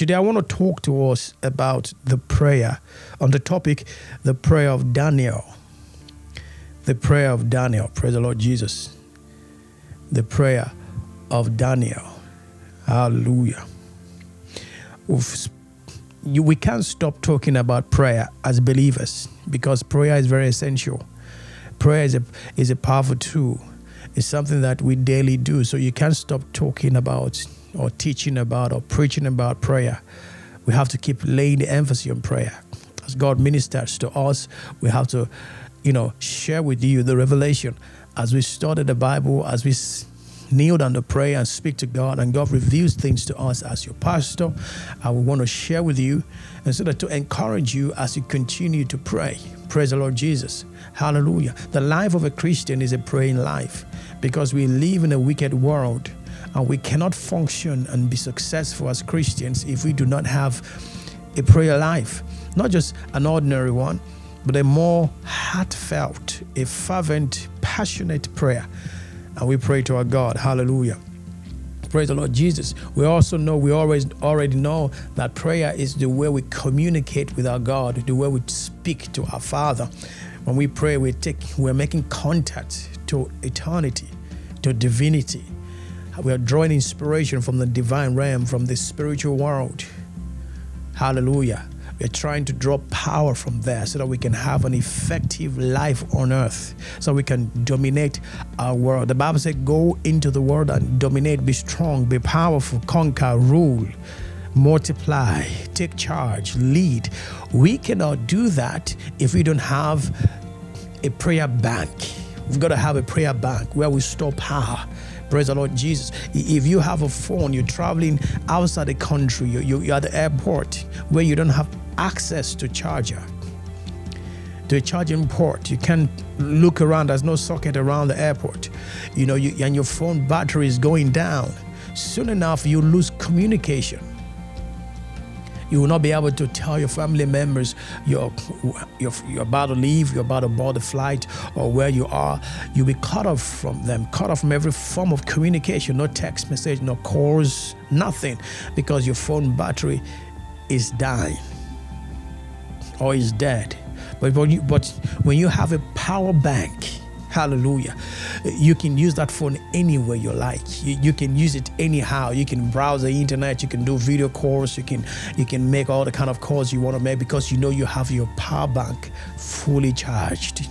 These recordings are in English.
Today, I want to talk to us about the prayer on the topic, the prayer of Daniel. The prayer of Daniel. Praise the Lord Jesus. The prayer of Daniel. Hallelujah. You, we can't stop talking about prayer as believers because prayer is very essential. Prayer is a, is a powerful tool. It's something that we daily do. So you can't stop talking about or teaching about or preaching about prayer. We have to keep laying the emphasis on prayer. As God ministers to us, we have to, you know, share with you the revelation as we study the Bible, as we kneel down to pray and speak to God, and God reveals things to us as your pastor. I will want to share with you and so that to encourage you as you continue to pray. Praise the Lord Jesus. Hallelujah. The life of a Christian is a praying life because we live in a wicked world and we cannot function and be successful as Christians if we do not have a prayer life. Not just an ordinary one, but a more heartfelt, a fervent, passionate prayer. And we pray to our God. Hallelujah. Praise the Lord Jesus. We also know, we always already know that prayer is the way we communicate with our God, the way we speak to our Father. When we pray, we take, we're making contact to eternity, to divinity. We are drawing inspiration from the divine realm, from the spiritual world. Hallelujah. We're trying to draw power from there so that we can have an effective life on earth, so we can dominate our world. The Bible said, Go into the world and dominate, be strong, be powerful, conquer, rule, multiply, take charge, lead. We cannot do that if we don't have a prayer bank. We've got to have a prayer bank where we store power Praise the Lord Jesus. If you have a phone, you're traveling outside the country, you're, you're at the airport where you don't have access to charger, to a charging port. You can't look around, there's no socket around the airport. You know, you, and your phone battery is going down. Soon enough, you lose communication you will not be able to tell your family members you're, you're, you're about to leave, you're about to board the flight, or where you are. You'll be cut off from them, cut off from every form of communication, no text message, no calls, nothing, because your phone battery is dying or is dead. But, but, you, but when you have a power bank, Hallelujah. You can use that phone anywhere you like. You, you, can use it anyhow. You can browse the internet. You can do video calls. You can you can make all the kind of calls you want to make because you know you have your power bank fully charged.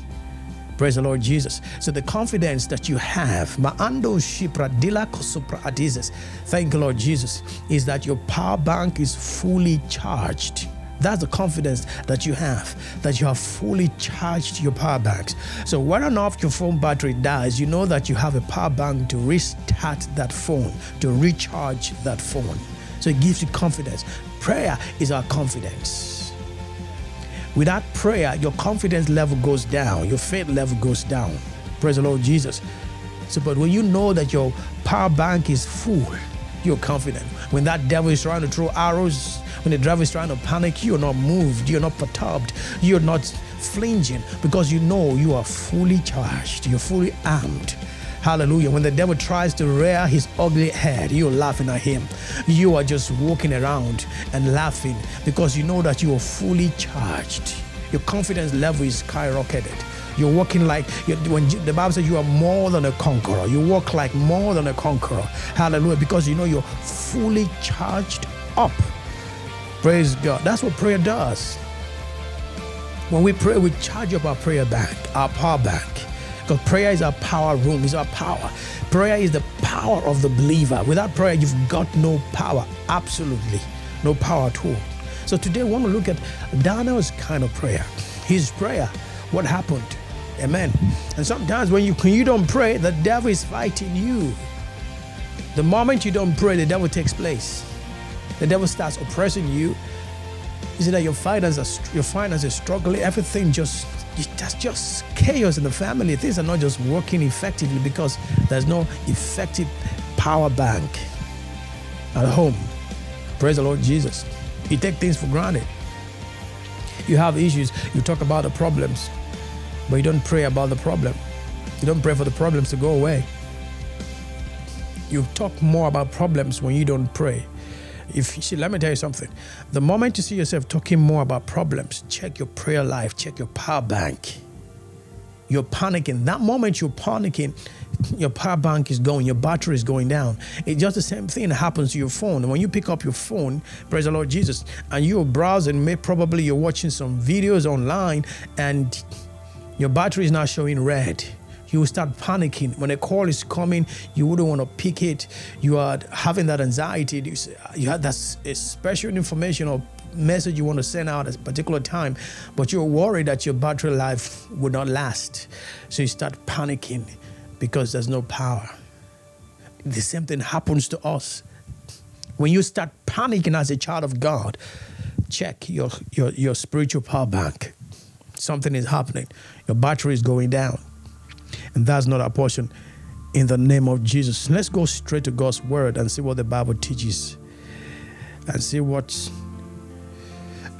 Praise the Lord Jesus. So the confidence that you have, Maando Shipra Dila Kosupra thank you, Lord Jesus, is that your power bank is fully charged. That's the confidence that you have, that you have fully charged your power banks. So when or not your phone battery dies, you know that you have a power bank to restart that phone, to recharge that phone. So it gives you confidence. Prayer is our confidence. Without prayer, your confidence level goes down, your faith level goes down. Praise the Lord Jesus. So, but when you know that your power bank is full, you're confident. When that devil is trying to throw arrows, when the driver is trying to panic, you're not moved, you're not perturbed, you're not flinching because you know you are fully charged, you're fully armed. Hallelujah. When the devil tries to rear his ugly head, you're laughing at him. You are just walking around and laughing because you know that you are fully charged. Your confidence level is skyrocketed. You're walking like when the Bible says you are more than a conqueror. You walk like more than a conqueror. Hallelujah. Because you know you're fully charged up. Praise God. That's what prayer does. When we pray, we charge up our prayer bank, our power bank. Because prayer is our power room, is our power. Prayer is the power of the believer. Without prayer, you've got no power. Absolutely. No power at all. So today, we want to look at Daniel's kind of prayer. His prayer. What happened? Amen. And sometimes when you when you don't pray, the devil is fighting you. The moment you don't pray, the devil takes place. The devil starts oppressing you. You see that your finances, your finances struggling, everything just that's just chaos in the family. Things are not just working effectively because there's no effective power bank at home. Praise the Lord Jesus. You take things for granted. You have issues, you talk about the problems, but you don't pray about the problem. You don't pray for the problems to go away. You talk more about problems when you don't pray. If you see, let me tell you something. The moment you see yourself talking more about problems, check your prayer life, check your power bank. You're panicking. That moment you're panicking, your power bank is going, your battery is going down. It's just the same thing that happens to your phone. When you pick up your phone, praise the Lord Jesus, and you're browsing, maybe probably you're watching some videos online, and your battery is not showing red you will start panicking. When a call is coming, you wouldn't want to pick it. You are having that anxiety. You, you have that special information or message you want to send out at a particular time, but you're worried that your battery life would not last. So you start panicking because there's no power. The same thing happens to us. When you start panicking as a child of God, check your, your, your spiritual power bank. Something is happening. Your battery is going down. And that's not our portion in the name of Jesus. Let's go straight to God's word and see what the Bible teaches and see what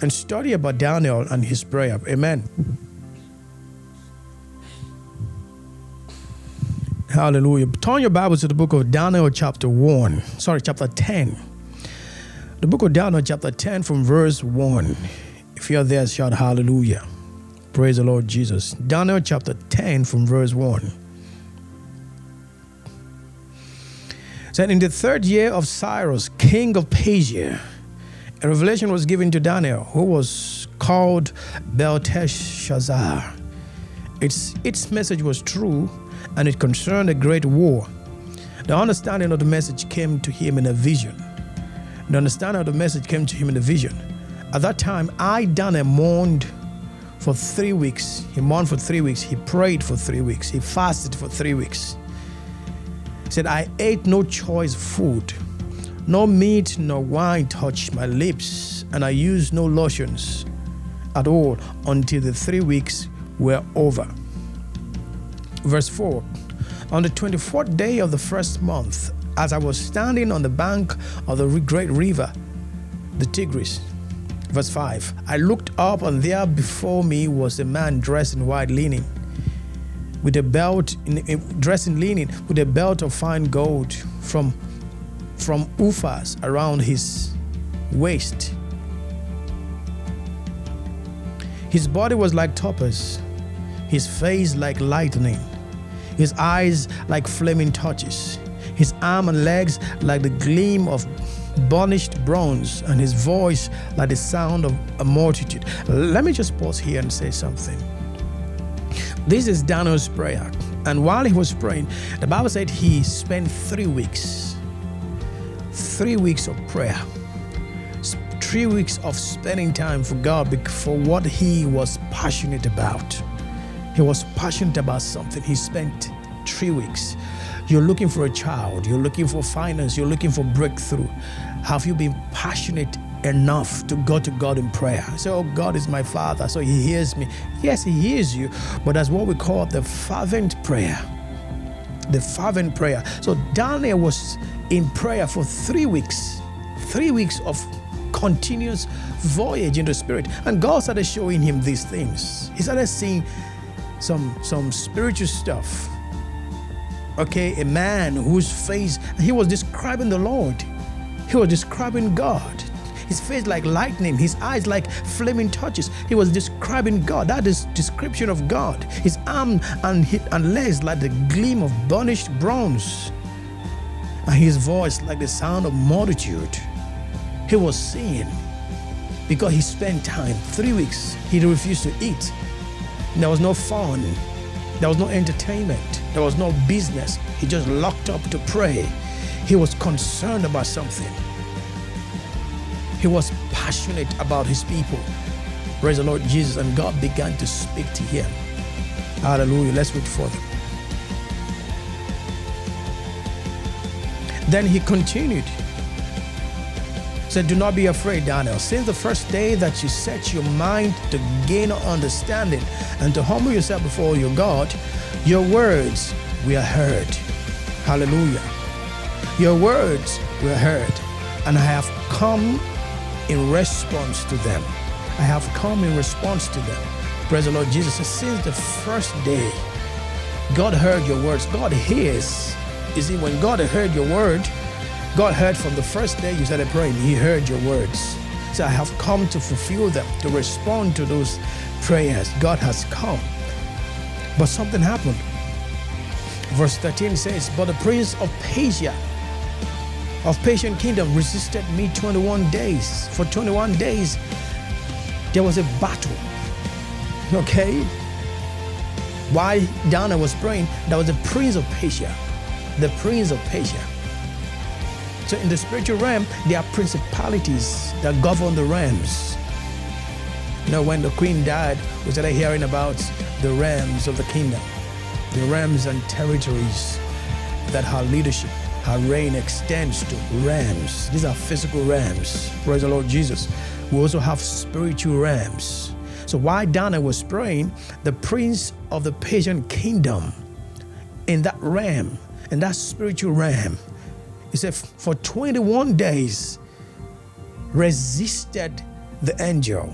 and study about Daniel and his prayer. Amen. Hallelujah. Turn your Bible to the book of Daniel, chapter 1. Sorry, chapter 10. The book of Daniel, chapter 10, from verse 1. If you're there, shout hallelujah. Praise the Lord Jesus. Daniel chapter 10 from verse 1. Said in the third year of Cyrus, king of Persia, a revelation was given to Daniel, who was called Belteshazzar. Its, its message was true and it concerned a great war. The understanding of the message came to him in a vision. The understanding of the message came to him in a vision. At that time, I, Daniel, mourned for three weeks. He mourned for three weeks. He prayed for three weeks. He fasted for three weeks. He said, I ate no choice food. No meat nor wine touched my lips, and I used no lotions at all until the three weeks were over. Verse 4 On the 24th day of the first month, as I was standing on the bank of the great river, the Tigris, Verse 5 I looked up, and there before me was a man dressed in white linen, with a belt, in, in, dressed in linen, with a belt of fine gold from, from Uphaz around his waist. His body was like topaz, his face like lightning, his eyes like flaming torches, his arm and legs like the gleam of burnished bronze, and his voice like the sound of a multitude. Let me just pause here and say something. This is Daniel's prayer. And while he was praying, the Bible said he spent three weeks, three weeks of prayer, three weeks of spending time for God for what he was passionate about. He was passionate about something. He spent three weeks. You're looking for a child, you're looking for finance, you're looking for breakthrough. Have you been passionate enough to go to God in prayer? Say, Oh, God is my Father, so He hears me. Yes, He hears you, but that's what we call the fervent prayer. The fervent prayer. So Daniel was in prayer for three weeks, three weeks of continuous voyage in the spirit. And God started showing him these things. He started seeing some some spiritual stuff. Okay, a man whose face he was describing the Lord. He was describing God. His face like lightning, his eyes like flaming torches. He was describing God. That is description of God. His arm and, his, and legs like the gleam of burnished bronze. And his voice like the sound of multitude. He was seeing because he spent time, three weeks, he refused to eat. There was no fun. There was no entertainment. There was no business. He just locked up to pray. He was concerned about something. He was passionate about his people. Praise the Lord Jesus. And God began to speak to him. Hallelujah. Let's read further. Then he continued. Said, Do not be afraid, Daniel. Since the first day that you set your mind to gain understanding and to humble yourself before your God, your words were heard. Hallelujah. Your words were heard, and I have come in response to them. I have come in response to them. Praise the Lord Jesus. Since the first day, God heard your words. God hears. You see, when God heard your word, God heard from the first day you started praying, He heard your words. So I have come to fulfill them, to respond to those prayers. God has come. But something happened. Verse 13 says, But the prince of Persia, of Persian kingdom, resisted me 21 days. For 21 days, there was a battle. Okay? Why Daniel was praying, there was a prince of Persia. The prince of Persia. So in the spiritual realm, there are principalities that govern the realms. You know, when the queen died, we started hearing about the realms of the kingdom, the realms and territories that her leadership, her reign extends to. Realms. These are physical realms. Praise the Lord Jesus. We also have spiritual realms. So while Daniel was praying, the prince of the Persian kingdom in that realm, in that spiritual realm, he said, for 21 days resisted the angel.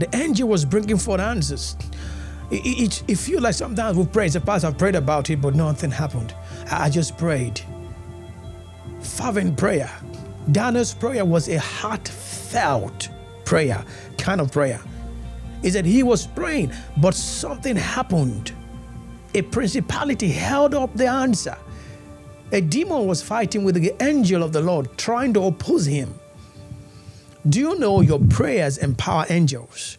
The angel was bringing forth answers. It, it, it feels like sometimes we pray, the past I've prayed about it, but nothing happened. I, I just prayed. Fervent prayer. Daniel's prayer was a heartfelt prayer, kind of prayer. Is that he was praying, but something happened. A principality held up the answer. A demon was fighting with the angel of the Lord, trying to oppose him. Do you know your prayers empower angels?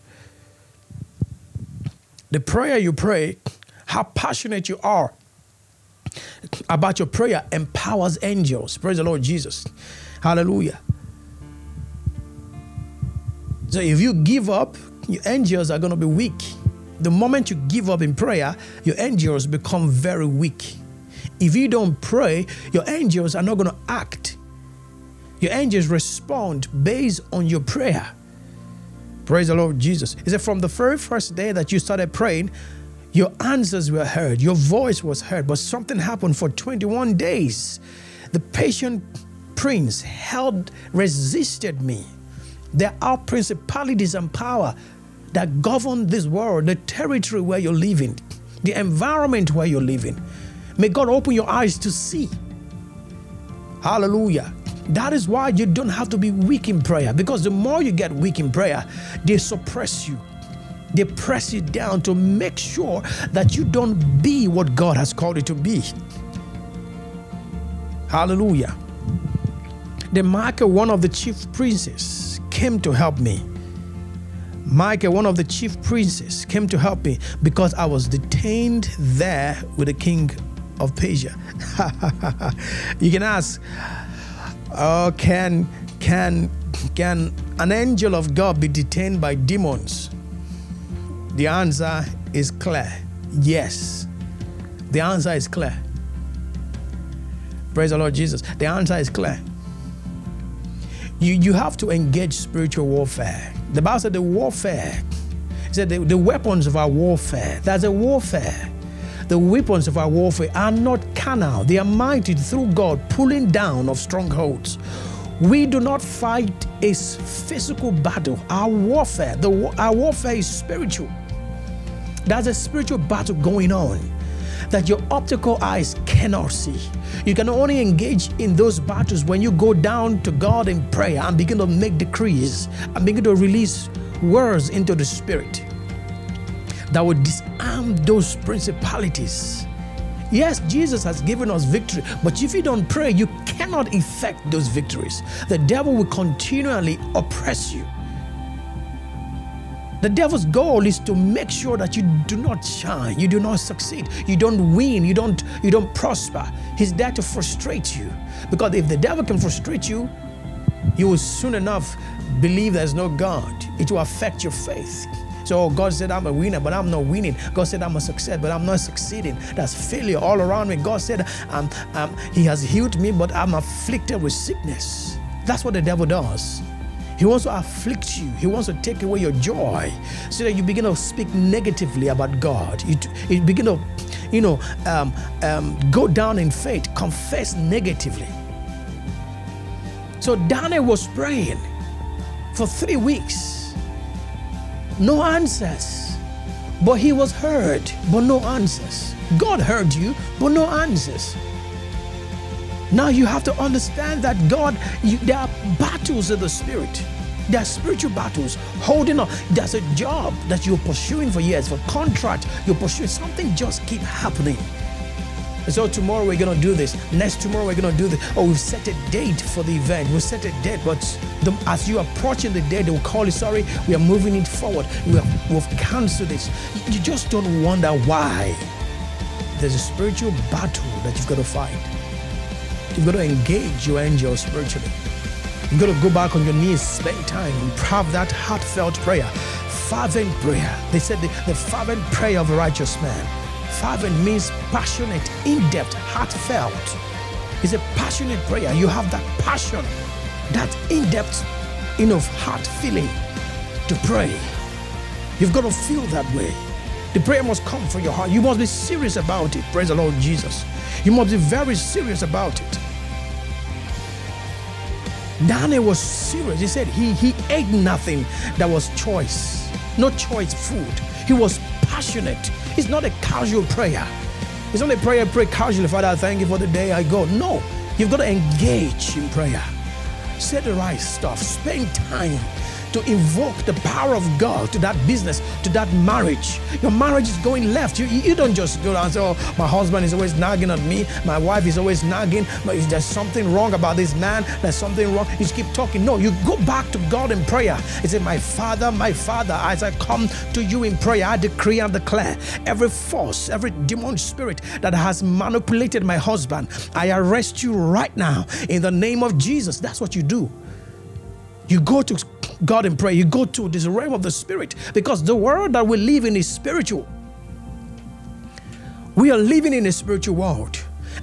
The prayer you pray, how passionate you are about your prayer empowers angels. Praise the Lord Jesus. Hallelujah. So if you give up, your angels are going to be weak. The moment you give up in prayer, your angels become very weak. If you don't pray, your angels are not going to act. Your angels respond based on your prayer. Praise the Lord Jesus. Is it from the very first day that you started praying, your answers were heard, your voice was heard, but something happened for 21 days. The Persian prince held, resisted me. There are principalities and power that govern this world, the territory where you're living, the environment where you're living. May God open your eyes to see. Hallelujah. That is why you don't have to be weak in prayer because the more you get weak in prayer, they suppress you. They press you down to make sure that you don't be what God has called you to be. Hallelujah. Then Michael, one of the chief princes, came to help me. Michael, one of the chief princes, came to help me because I was detained there with the king of Persia. you can ask, oh, can can can an angel of God be detained by demons? The answer is clear. Yes. The answer is clear. Praise the Lord Jesus. The answer is clear. You, you have to engage spiritual warfare. The Bible said the warfare, said the, the weapons of our warfare, there's a warfare. The weapons of our warfare are not carnal, they are mighty through God, pulling down of strongholds. We do not fight a physical battle. Our warfare, the, our warfare is spiritual. There's a spiritual battle going on that your optical eyes cannot see. You can only engage in those battles when you go down to God in prayer and begin to make decrees and begin to release words into the spirit that will disarm those principalities. Yes, Jesus has given us victory, but if you don't pray, you cannot effect those victories. The devil will continually oppress you. The devil's goal is to make sure that you do not shine, you do not succeed, you don't win, you don't you don't prosper. He's there to frustrate you. Because if the devil can frustrate you, you will soon enough believe there's no God. It will affect your faith. So God said, I'm a winner, but I'm not winning. God said, I'm a success, but I'm not succeeding. That's failure all around me. God said, um, um, He has healed me, but I'm afflicted with sickness. That's what the devil does. He wants to afflict you. He wants to take away your joy so that you begin to speak negatively about God. You, you begin to, you know, um, um, go down in faith, confess negatively. So Daniel was praying for three weeks. No answers. But he was heard, but no answers. God heard you, but no answers. Now you have to understand that God, you, there are battles of the spirit. There are spiritual battles holding on. There's a job that you're pursuing for years, for contract you're pursuing. Something just keep happening. So tomorrow we're gonna do this. Next tomorrow we're gonna do this. Oh, we've set a date for the event. We've set a date, but the, as you approaching the date, they will call you. Sorry, we are moving it forward. We have, we've cancelled this. You just don't wonder why. There's a spiritual battle that you've got to fight. You've got to engage your angel spiritually. You've got to go back on your knees, spend time, and have that heartfelt prayer, fervent prayer. They said the, the fervent prayer of a righteous man Fervent means passionate, in depth, heartfelt. It's a passionate prayer. You have that passion, that in depth, enough heart feeling to pray. You've got to feel that way. The prayer must come from your heart. You must be serious about it. Praise the Lord Jesus. You must be very serious about it. Daniel was serious. He said he, he ate nothing that was choice, no choice food. He was passionate. It's not a casual prayer. It's not a prayer I pray casually, Father, I thank you for the day I go. No, you've got to engage in prayer. Say the right stuff. Spend time to invoke the power of God to that business, to that marriage. Your marriage is going left. You, you don't just go and say, oh, my husband is always nagging at me, my wife is always nagging, but if there's something wrong about this man, there's something wrong. You keep talking. No, you go back to God in prayer. He said, My Father, my Father, as I come to you in prayer, I decree and declare every force, every demon spirit that has manipulated my husband, I arrest you right now in the name of Jesus. That's what you do. You go to God in prayer. You go to this realm of the spirit because the world that we live in is spiritual. We are living in a spiritual world.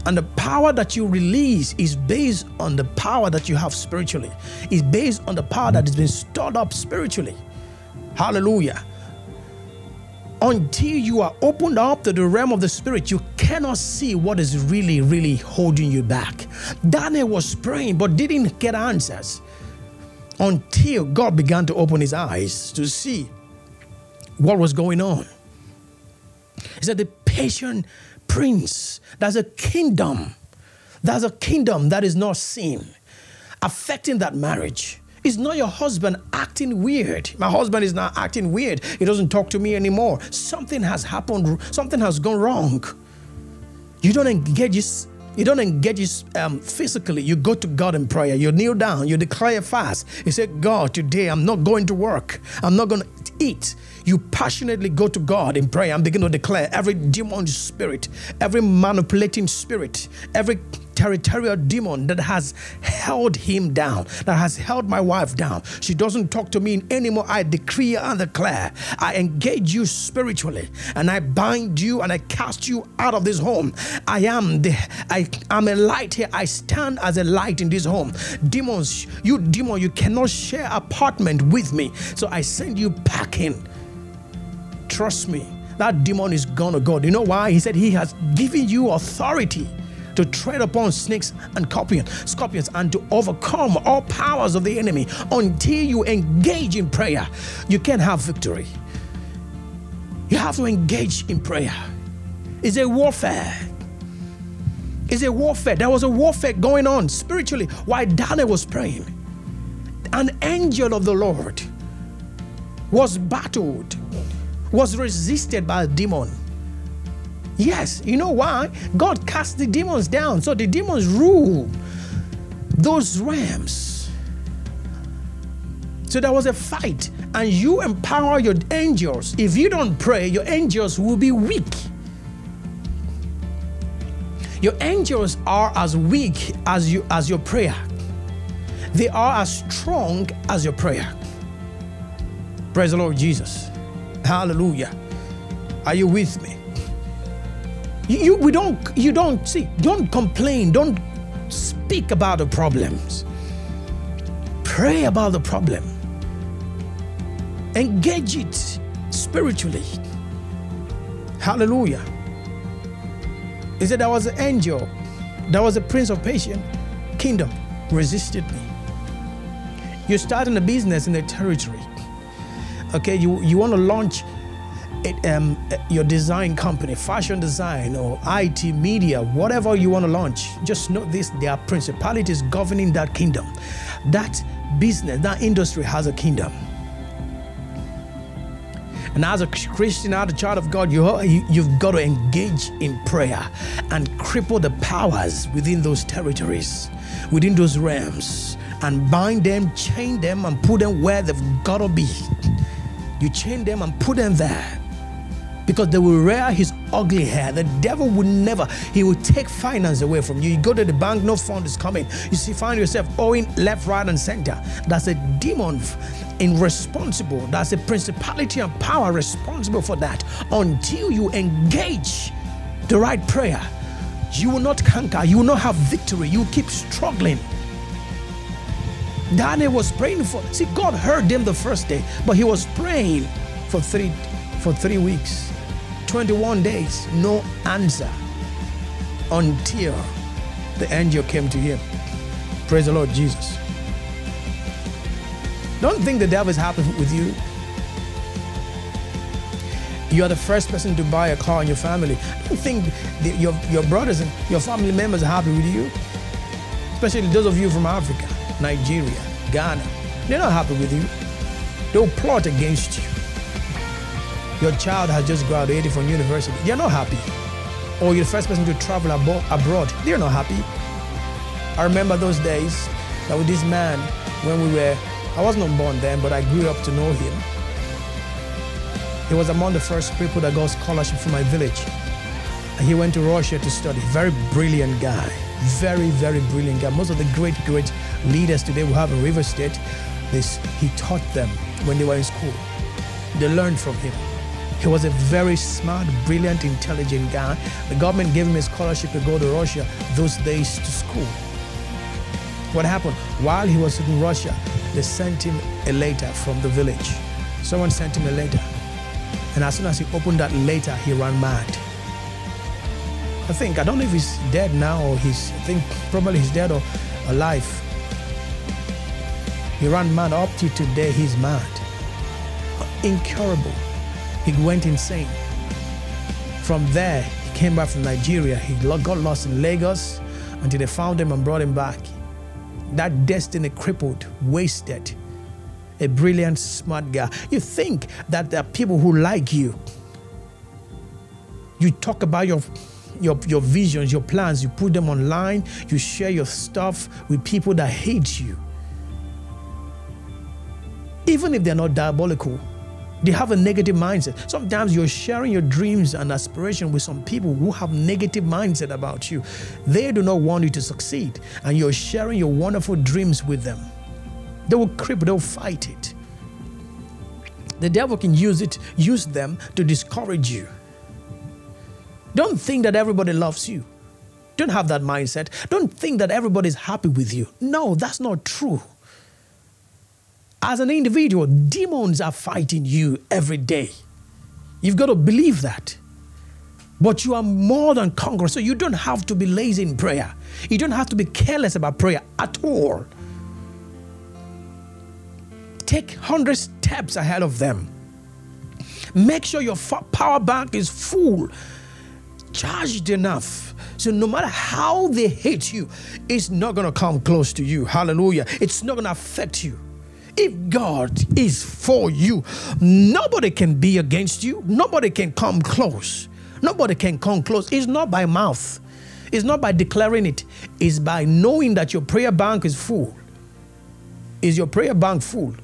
And the power that you release is based on the power that you have spiritually. It's based on the power that has been stored up spiritually. Hallelujah. Until you are opened up to the realm of the spirit, you cannot see what is really, really holding you back. Daniel was praying but didn't get answers until God began to open his eyes to see what was going on. He said, The Persian prince, there's a kingdom, there's a kingdom that is not seen affecting that marriage. It's not your husband acting weird. My husband is not acting weird. He doesn't talk to me anymore. Something has happened, something has gone wrong. You don't engage you don't engage um, physically. You go to God in prayer. You kneel down. You declare fast. You say, God, today I'm not going to work. I'm not going to eat. You passionately go to God in prayer and begin to declare every demon spirit, every manipulating spirit, every territorial demon that has held him down, that has held my wife down. She doesn't talk to me anymore. I decree and declare. I engage you spiritually and I bind you and I cast you out of this home. I am the I am a light here. I stand as a light in this home. Demons, you demon, you cannot share apartment with me. So I send you packing. Trust me that demon is gonna go. You know why? He said he has given you authority to tread upon snakes and scorpions, and to overcome all powers of the enemy until you engage in prayer. You can't have victory. You have to engage in prayer. It's a warfare. It's a warfare. There was a warfare going on spiritually while Daniel was praying. An angel of the Lord was battled, was resisted by a demon Yes, you know why? God cast the demons down. So the demons rule those realms. So there was a fight, and you empower your angels. If you don't pray, your angels will be weak. Your angels are as weak as you as your prayer. They are as strong as your prayer. Praise the Lord Jesus. Hallelujah. Are you with me? You, we don't, you don't see, don't complain, don't speak about the problems. Pray about the problem. Engage it spiritually. Hallelujah. He said, There was an angel, there was a prince of Persian kingdom resisted me. You're starting a business in a territory. Okay, you, you want to launch it, um, your design company, fashion design or IT media, whatever you want to launch, just know this there are principalities governing that kingdom. That business, that industry has a kingdom. And as a Christian, as a child of God, you, you've got to engage in prayer and cripple the powers within those territories, within those realms, and bind them, chain them, and put them where they've got to be. You chain them and put them there because they will rear his ugly hair. The devil will never, he will take finance away from you. You go to the bank, no fund is coming. You see, find yourself owing left, right, and center. That's a demon in responsible. That's a principality and power responsible for that. Until you engage the right prayer, you will not conquer, you will not have victory, you keep struggling. Daniel was praying for, see, God heard them the first day, but he was praying for three for three weeks. 21 days, no answer until the angel came to him. Praise the Lord Jesus. Don't think the devil is happy with you. You are the first person to buy a car in your family. Don't think your, your brothers and your family members are happy with you. Especially those of you from Africa, Nigeria, Ghana. They're not happy with you. They'll plot against you. Your child has just graduated from university. they're not happy. Or you're the first person to travel abroad. They're not happy. I remember those days that with this man, when we were, I was not born then, but I grew up to know him. He was among the first people that got scholarship from my village. And he went to Russia to study. Very brilliant guy. Very, very brilliant guy. Most of the great, great leaders today we have in River State, this, he taught them when they were in school. They learned from him. He was a very smart, brilliant, intelligent guy. The government gave him a scholarship to go to Russia those days to school. What happened? While he was in Russia, they sent him a letter from the village. Someone sent him a letter. And as soon as he opened that letter, he ran mad. I think, I don't know if he's dead now or he's, I think probably he's dead or alive. He ran mad up to today, he's mad. Incurable. He went insane. From there, he came back from Nigeria. He got lost in Lagos until they found him and brought him back. That destiny crippled, wasted. A brilliant, smart guy. You think that there are people who like you. You talk about your your, your visions, your plans, you put them online, you share your stuff with people that hate you. Even if they're not diabolical, they have a negative mindset. Sometimes you're sharing your dreams and aspiration with some people who have negative mindset about you. They do not want you to succeed, and you're sharing your wonderful dreams with them. They will creep, they'll fight it. The devil can use it, use them to discourage you. Don't think that everybody loves you. Don't have that mindset. Don't think that everybody's happy with you. No, that's not true. As an individual, demons are fighting you every day. You've got to believe that. But you are more than conquerors, so you don't have to be lazy in prayer. You don't have to be careless about prayer at all. Take 100 steps ahead of them. Make sure your power bank is full, charged enough. So no matter how they hate you, it's not going to come close to you. Hallelujah. It's not going to affect you. If God is for you, nobody can be against you. Nobody can come close. Nobody can come close. It's not by mouth. It's not by declaring it. It's by knowing that your prayer bank is full. Is your prayer bank full?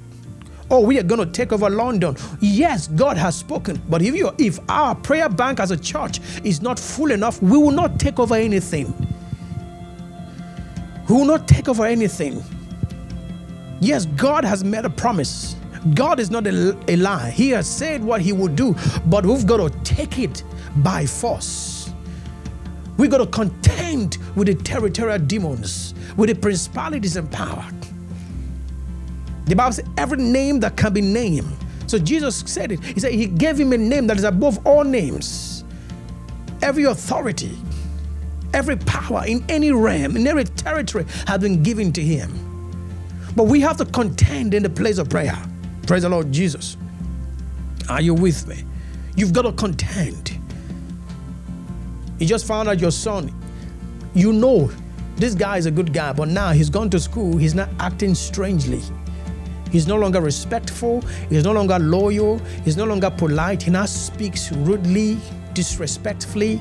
Oh, we are going to take over London. Yes, God has spoken. But if you if our prayer bank as a church is not full enough, we will not take over anything. We will not take over anything. Yes, God has made a promise. God is not a, a lie. He has said what He will do, but we've got to take it by force. We've got to contend with the territorial demons, with the principalities and power. The Bible says every name that can be named. So Jesus said it. He said He gave him a name that is above all names. Every authority, every power in any realm, in every territory has been given to him. But we have to contend in the place of prayer. Praise the Lord Jesus. Are you with me? You've got to contend. You just found out your son, you know this guy is a good guy, but now he's gone to school, he's not acting strangely. He's no longer respectful, he's no longer loyal, he's no longer polite, he now speaks rudely, disrespectfully.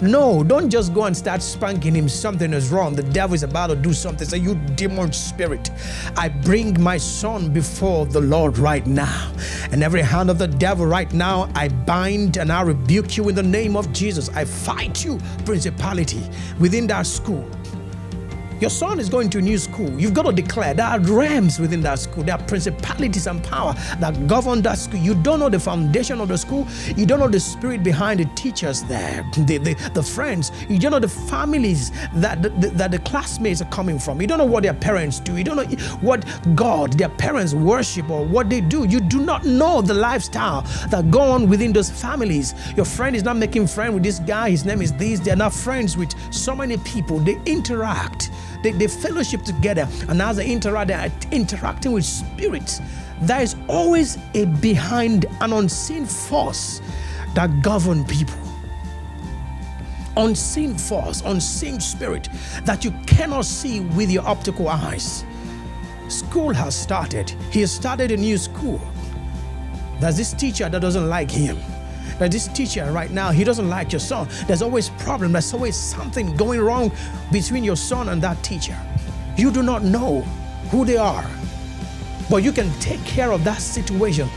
No, don't just go and start spanking him. Something is wrong. The devil is about to do something. Say, You demon spirit, I bring my son before the Lord right now. And every hand of the devil right now, I bind and I rebuke you in the name of Jesus. I fight you, principality, within that school your son is going to a new school. You've got to declare there are realms within that school. There are principalities and power that govern that school. You don't know the foundation of the school. You don't know the spirit behind the teachers there, the, the, the friends. You don't know the families that the, that the classmates are coming from. You don't know what their parents do. You don't know what God, their parents worship or what they do. You do not know the lifestyle that go on within those families. Your friend is not making friends with this guy. His name is this. They're not friends with so many people. They interact they, they fellowship together, and as they interact, they are interacting with spirits. There is always a behind an unseen force that govern people. Unseen force, unseen spirit that you cannot see with your optical eyes. School has started. He has started a new school. There's this teacher that doesn't like him that this teacher right now, he doesn't like your son. There's always problem. There's always something going wrong between your son and that teacher. You do not know who they are, but you can take care of that situation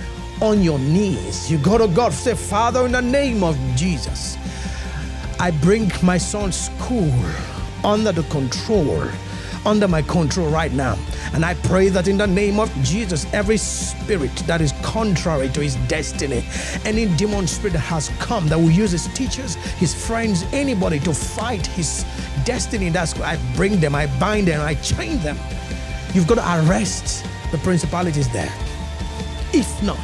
on your knees. You go to God, say, Father, in the name of Jesus, I bring my son's school under the control under my control right now. And I pray that in the name of Jesus, every spirit that is contrary to his destiny, any demon spirit that has come that will use his teachers, his friends, anybody to fight his destiny, that's I bring them, I bind them, I chain them. You've got to arrest the principalities there. If not,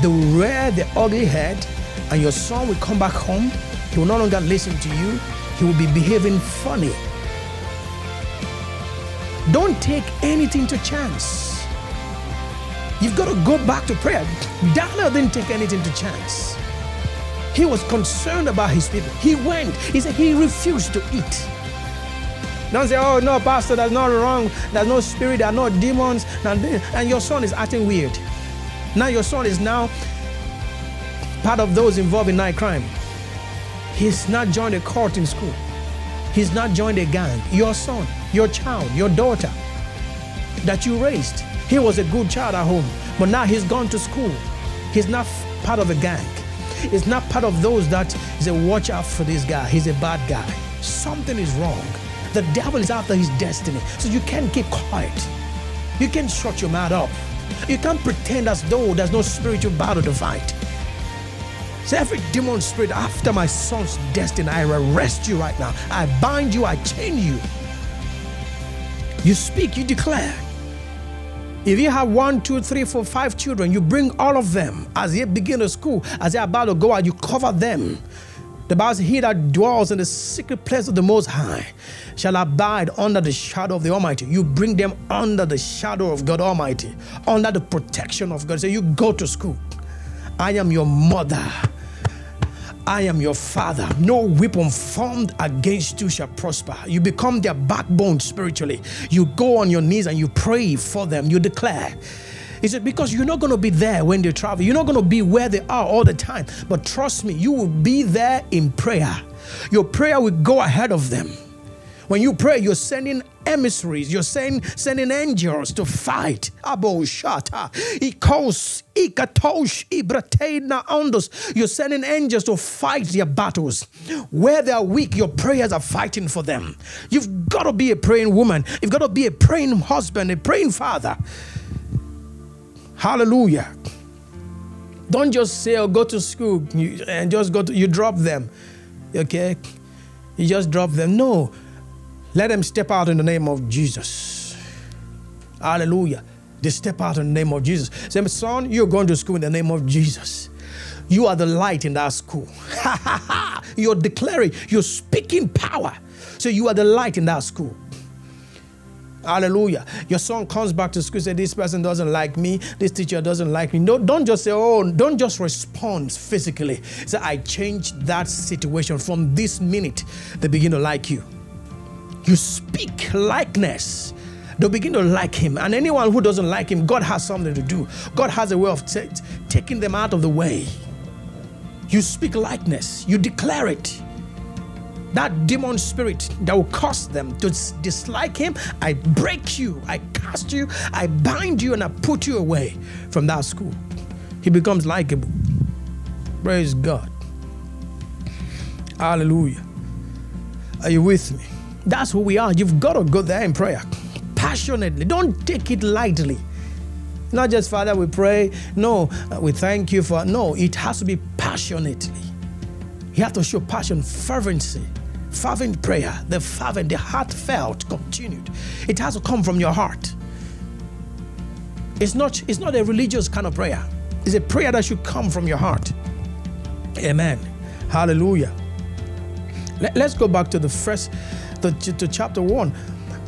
they will rear their ugly head and your son will come back home. He will no longer listen to you. He will be behaving funny don't take anything to chance. You've got to go back to prayer. Daniel didn't take anything to chance. He was concerned about his people. He went. He said he refused to eat. Don't say, oh no, Pastor, that's not wrong. There's no spirit, there are no demons. And your son is acting weird. Now your son is now part of those involved in night crime. He's not joined a court in school. He's not joined a gang. Your son your child, your daughter that you raised. He was a good child at home, but now he's gone to school. He's not part of a gang. He's not part of those that say, watch out for this guy. He's a bad guy. Something is wrong. The devil is after his destiny. So you can't keep quiet. You can't shut your mouth up. You can't pretend as though there's no spiritual battle to fight. So every demon spirit after my son's destiny, I arrest you right now. I bind you, I chain you. You speak, you declare. If you have one, two, three, four, five children, you bring all of them as they begin to school, as they're about to go out, you cover them. The Bible says, He that dwells in the secret place of the Most High shall abide under the shadow of the Almighty. You bring them under the shadow of God Almighty, under the protection of God. So you go to school. I am your mother. I am your father. No weapon formed against you shall prosper. You become their backbone spiritually. You go on your knees and you pray for them. You declare. He said, because you're not going to be there when they travel. You're not going to be where they are all the time. But trust me, you will be there in prayer. Your prayer will go ahead of them. When you pray, you're sending emissaries, you're sending, sending angels to fight. Abo shata. Ikos, ikatosh, ibratena ondos. You're sending angels to fight their battles. Where they're weak, your prayers are fighting for them. You've got to be a praying woman. You've got to be a praying husband, a praying father. Hallelujah. Don't just say, oh, go to school and just go to, you drop them. Okay? You just drop them. No. Let them step out in the name of Jesus. Hallelujah. They step out in the name of Jesus. Say, son, you're going to school in the name of Jesus. You are the light in that school. you're declaring, you're speaking power. So you are the light in that school. Hallelujah. Your son comes back to school, say, This person doesn't like me, this teacher doesn't like me. No, don't just say, Oh, don't just respond physically. Say, I changed that situation. From this minute, they begin to like you. You speak likeness. They'll begin to like him. And anyone who doesn't like him, God has something to do. God has a way of t- taking them out of the way. You speak likeness, you declare it that demon spirit that will cause them to dislike him, I break you, I cast you, I bind you, and I put you away from that school. He becomes likable. Praise God. Hallelujah. Are you with me? That's who we are. You've got to go there in prayer passionately. Don't take it lightly. Not just, Father, we pray. No, uh, we thank you for. No, it has to be passionately. You have to show passion, fervency fervent prayer, the fervent, the heartfelt, continued. It has to come from your heart. It's not, it's not a religious kind of prayer. It's a prayer that should come from your heart. Amen. Hallelujah. Let, us go back to the first, to, to chapter one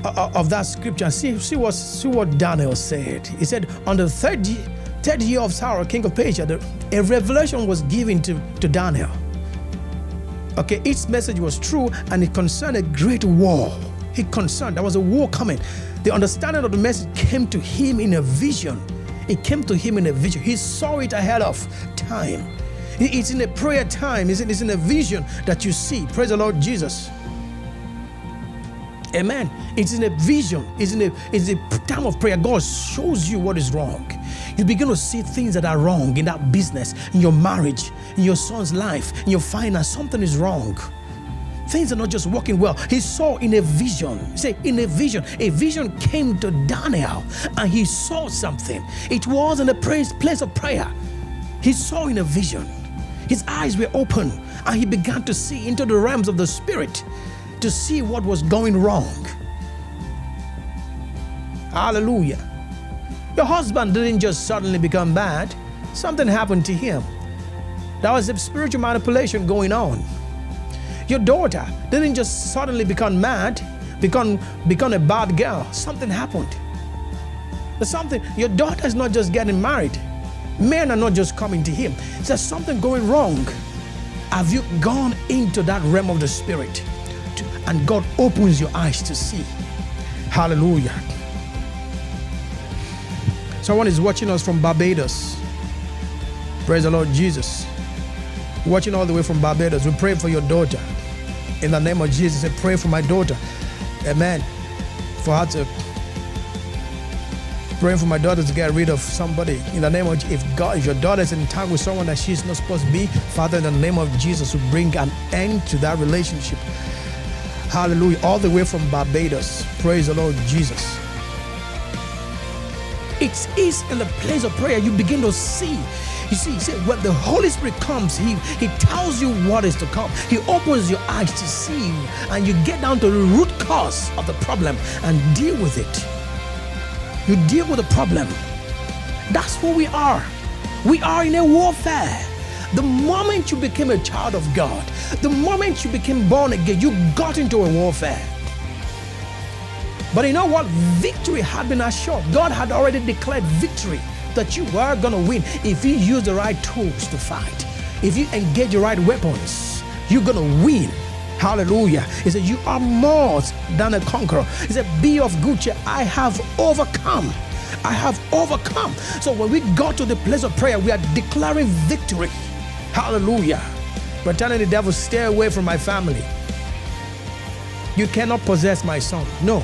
uh, uh, of that scripture and see, see, what, see what Daniel said. He said, On the third, third year of Cyrus, king of Persia, the, a revelation was given to, to Daniel. Okay, its message was true and it concerned a great war. He concerned there was a war coming. The understanding of the message came to him in a vision. It came to him in a vision. He saw it ahead of time. It's in a prayer time, it's in a vision that you see. Praise the Lord Jesus. Amen. It's in a vision, it's in a, it's a time of prayer. God shows you what is wrong. You begin to see things that are wrong in that business, in your marriage, in your son's life, in your finance. Something is wrong. Things are not just working well. He saw in a vision. Say, in a vision. A vision came to Daniel and he saw something. It was in a place, place of prayer. He saw in a vision. His eyes were open and he began to see into the realms of the spirit to see what was going wrong. Hallelujah. Your husband didn't just suddenly become bad, something happened to him. There was a spiritual manipulation going on. Your daughter didn't just suddenly become mad, become, become a bad girl. Something happened. There's something, your daughter is not just getting married. Men are not just coming to him. There's something going wrong. Have you gone into that realm of the spirit? And God opens your eyes to see. Hallelujah. Someone is watching us from Barbados. Praise the Lord Jesus. Watching all the way from Barbados. We pray for your daughter. In the name of Jesus, I pray for my daughter. Amen. For her to praying for my daughter to get rid of somebody in the name of if God if your daughter is in time with someone that she's not supposed to be, Father, in the name of Jesus, will bring an end to that relationship. Hallelujah. All the way from Barbados. Praise the Lord Jesus. It is in the place of prayer you begin to see. You see, see, when the Holy Spirit comes, He He tells you what is to come. He opens your eyes to see, and you get down to the root cause of the problem and deal with it. You deal with the problem. That's who we are. We are in a warfare. The moment you became a child of God, the moment you became born again, you got into a warfare. But you know what? Victory had been assured. God had already declared victory that you were going to win if you use the right tools to fight. If you engage the right weapons, you're going to win. Hallelujah. He said, You are more than a conqueror. He said, Be of good cheer. I have overcome. I have overcome. So when we go to the place of prayer, we are declaring victory. Hallelujah. But telling the devil, stay away from my family. You cannot possess my son. No.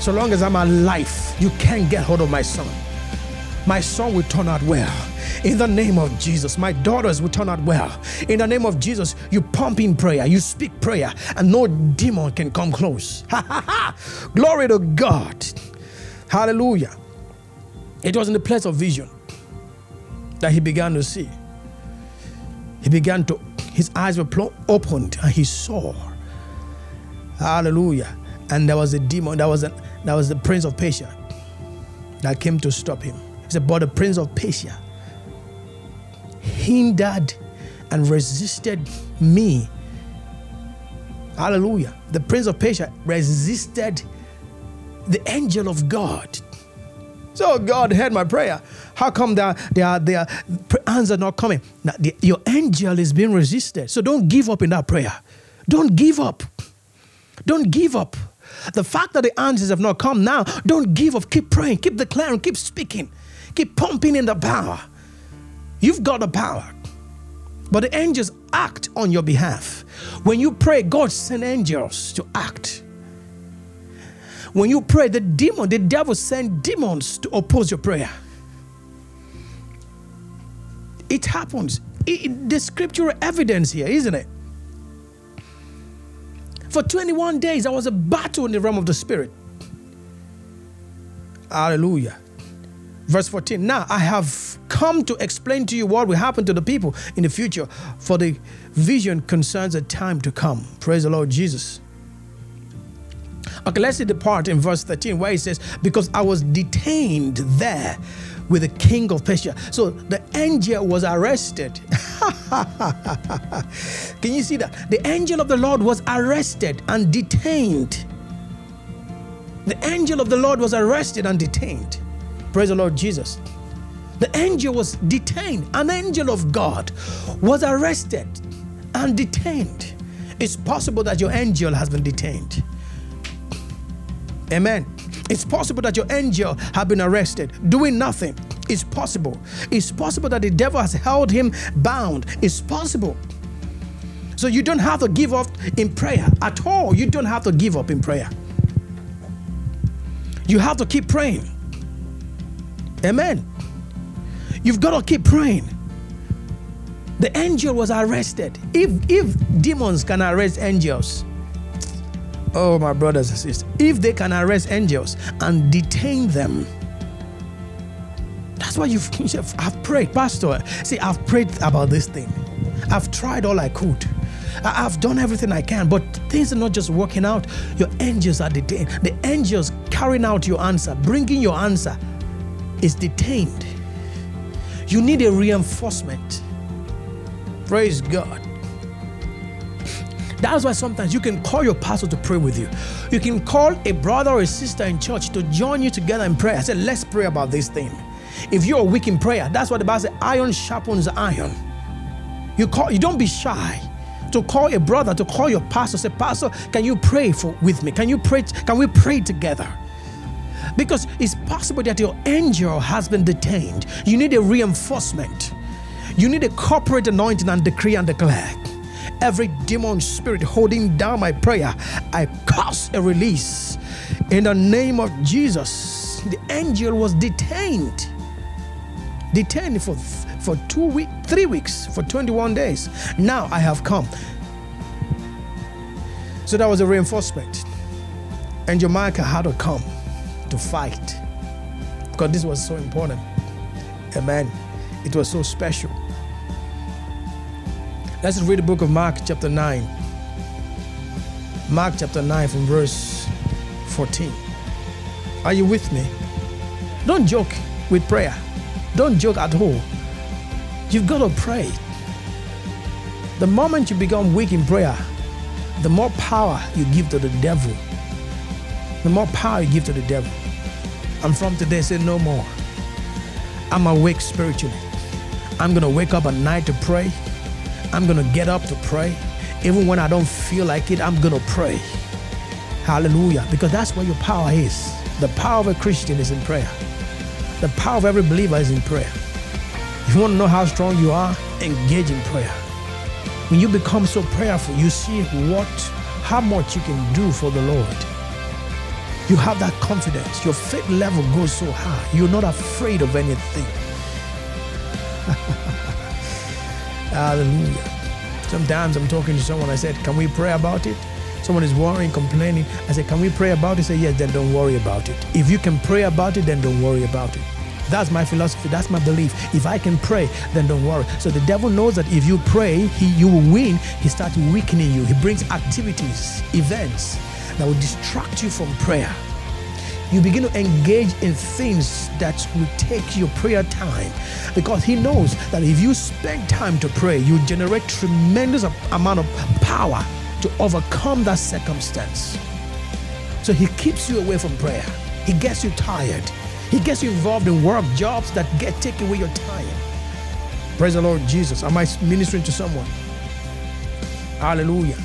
So long as I'm alive, you can't get hold of my son. My son will turn out well. In the name of Jesus, my daughters will turn out well. In the name of Jesus, you pump in prayer, you speak prayer, and no demon can come close. Ha ha ha! Glory to God. Hallelujah. It was in the place of vision that he began to see he began to, his eyes were opened and he saw. Hallelujah. And there was a demon, that was, a, that was the prince of Persia that came to stop him. He said, But the prince of Persia hindered and resisted me. Hallelujah. The prince of Persia resisted the angel of God. So God heard my prayer. How come their their their answer not coming? Now, the, your angel is being resisted. So don't give up in that prayer. Don't give up. Don't give up. The fact that the answers have not come now, don't give up. Keep praying, keep declaring, keep speaking, keep pumping in the power. You've got the power. But the angels act on your behalf. When you pray, God send angels to act. When you pray, the demon, the devil send demons to oppose your prayer. It happens. It, the scriptural evidence here, isn't it? For 21 days, there was a battle in the realm of the spirit. Hallelujah. Verse 14 Now I have come to explain to you what will happen to the people in the future, for the vision concerns a time to come. Praise the Lord Jesus. Okay, let's see the part in verse 13 where he says, Because I was detained there with the king of Persia. So the angel was arrested. Can you see that? The angel of the Lord was arrested and detained. The angel of the Lord was arrested and detained. Praise the Lord Jesus. The angel was detained. An angel of God was arrested and detained. It's possible that your angel has been detained. Amen. It's possible that your angel have been arrested doing nothing. It's possible. It's possible that the devil has held him bound. It's possible. So you don't have to give up in prayer at all. You don't have to give up in prayer. You have to keep praying. Amen. You've got to keep praying. The angel was arrested. If if demons can arrest angels, oh my brothers and sisters, if they can arrest angels and detain them, that's why you've I've prayed, Pastor. See, I've prayed about this thing. I've tried all I could. I've done everything I can, but things are not just working out. Your angels are detained. The angels carrying out your answer, bringing your answer is detained. You need a reinforcement. Praise God. That's why sometimes you can call your pastor to pray with you. You can call a brother or a sister in church to join you together in prayer. I said, let's pray about this thing. If you're weak in prayer, that's what the Bible says, iron sharpens iron. You call you don't be shy to call a brother, to call your pastor, say, Pastor, can you pray for with me? Can you pray? Can we pray together? Because it's possible that your angel has been detained. You need a reinforcement. You need a corporate anointing and decree and declare. Every demon spirit holding down my prayer, I cause a release. In the name of Jesus, the angel was detained. Detained for, for two weeks, three weeks, for 21 days. Now I have come. So that was a reinforcement. Angel Michael had to come to fight because this was so important. Amen. It was so special. Let's read the book of Mark, chapter 9. Mark, chapter 9, from verse 14. Are you with me? Don't joke with prayer. Don't joke at all. You've got to pray. The moment you become weak in prayer, the more power you give to the devil. The more power you give to the devil. And from today, say no more. I'm awake spiritually. I'm going to wake up at night to pray. I'm going to get up to pray. Even when I don't feel like it, I'm going to pray. Hallelujah. Because that's where your power is. The power of a Christian is in prayer. The power of every believer is in prayer. If you want to know how strong you are, engage in prayer. When you become so prayerful, you see what, how much you can do for the Lord. You have that confidence. Your faith level goes so high. You're not afraid of anything. Hallelujah. Sometimes I'm talking to someone, I said, Can we pray about it? Someone is worrying, complaining. I said, Can we pray about it? Say, Yes, then don't worry about it. If you can pray about it, then don't worry about it. That's my philosophy. That's my belief. If I can pray, then don't worry. So the devil knows that if you pray, he, you will win. He starts weakening you. He brings activities, events that will distract you from prayer. You begin to engage in things that will take your prayer time because he knows that if you spend time to pray, you generate tremendous amount of power to overcome that circumstance. So he keeps you away from prayer. He gets you tired. He gets you involved in work, jobs that get take away your time. Praise the Lord Jesus. Am I ministering to someone? Hallelujah.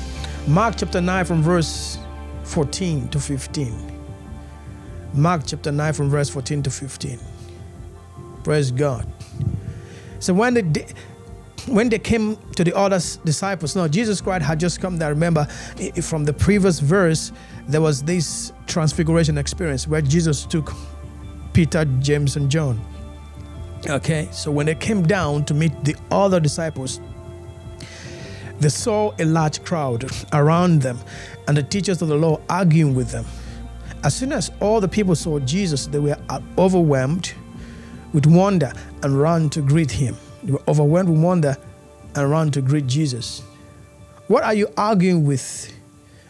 Mark chapter 9 from verse 14 to 15. Mark chapter 9 from verse 14 to 15. Praise God. So when they when they came to the other disciples, now Jesus Christ had just come there. Remember, from the previous verse, there was this transfiguration experience where Jesus took Peter, James, and John. Okay, so when they came down to meet the other disciples, they saw a large crowd around them and the teachers of the law arguing with them. As soon as all the people saw Jesus, they were overwhelmed with wonder and ran to greet him. They were overwhelmed with wonder and ran to greet Jesus. What are you arguing with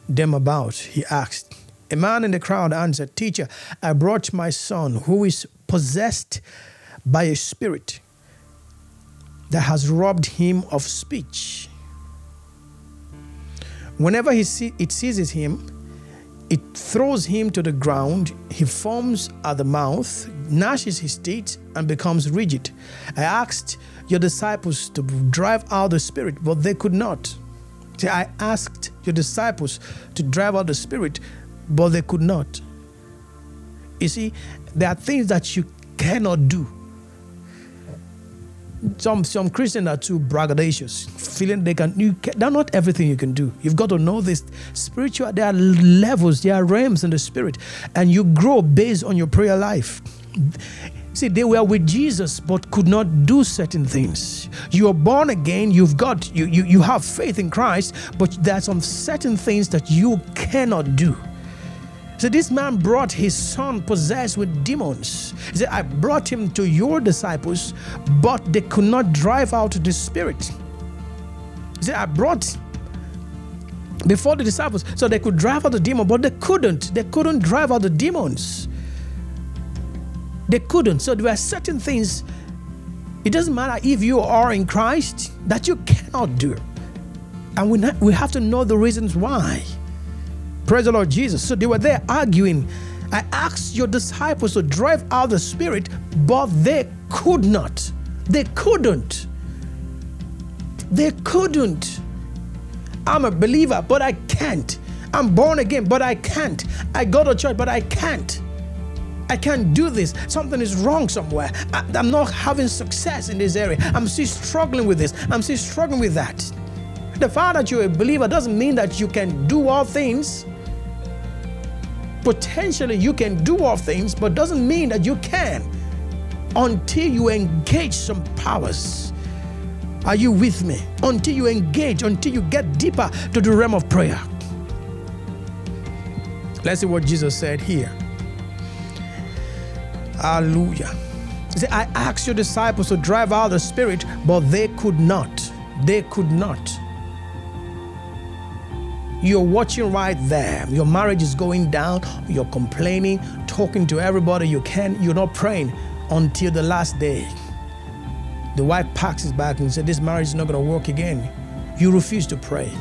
them about? He asked. A man in the crowd answered, Teacher, I brought my son who is possessed by a spirit that has robbed him of speech. Whenever he see, it seizes him, it throws him to the ground. He foams at the mouth, gnashes his teeth, and becomes rigid. I asked your disciples to drive out the spirit, but they could not. See, I asked your disciples to drive out the spirit, but they could not. You see, there are things that you cannot do. Some some Christians are too braggadocious, feeling they can. You can, they're not everything you can do. You've got to know this. Spiritual, there are levels, there are realms in the spirit, and you grow based on your prayer life. See, they were with Jesus but could not do certain things. You are born again, you've got you, you you have faith in Christ, but there are some certain things that you cannot do. So this man brought his son possessed with demons. He said, I brought him to your disciples, but they could not drive out the spirit. He said, I brought before the disciples so they could drive out the demon, but they couldn't. They couldn't drive out the demons. They couldn't. So there are certain things, it doesn't matter if you are in Christ, that you cannot do. And we, not, we have to know the reasons why. Praise the Lord Jesus. So they were there arguing. I asked your disciples to drive out the spirit, but they could not. They couldn't. They couldn't. I'm a believer, but I can't. I'm born again, but I can't. I go to church, but I can't. I can't do this. Something is wrong somewhere. I, am not having success in this area. I'm still struggling with this. I'm still struggling with that. The fact that you're a believer doesn't mean that you can do all things. Potentially, you can do all things, but doesn't mean that you can until you engage some powers. Are you with me? Until you engage, until you get deeper to the realm of prayer. Let's see what Jesus said here. Hallelujah. He said, I asked your disciples to drive out the spirit, but they could not. They could not. You're watching right there. Your marriage is going down. You're complaining, talking to everybody you can. You're not praying until the last day. The wife packs his bag and said, This marriage is not going to work again. You refuse to pray.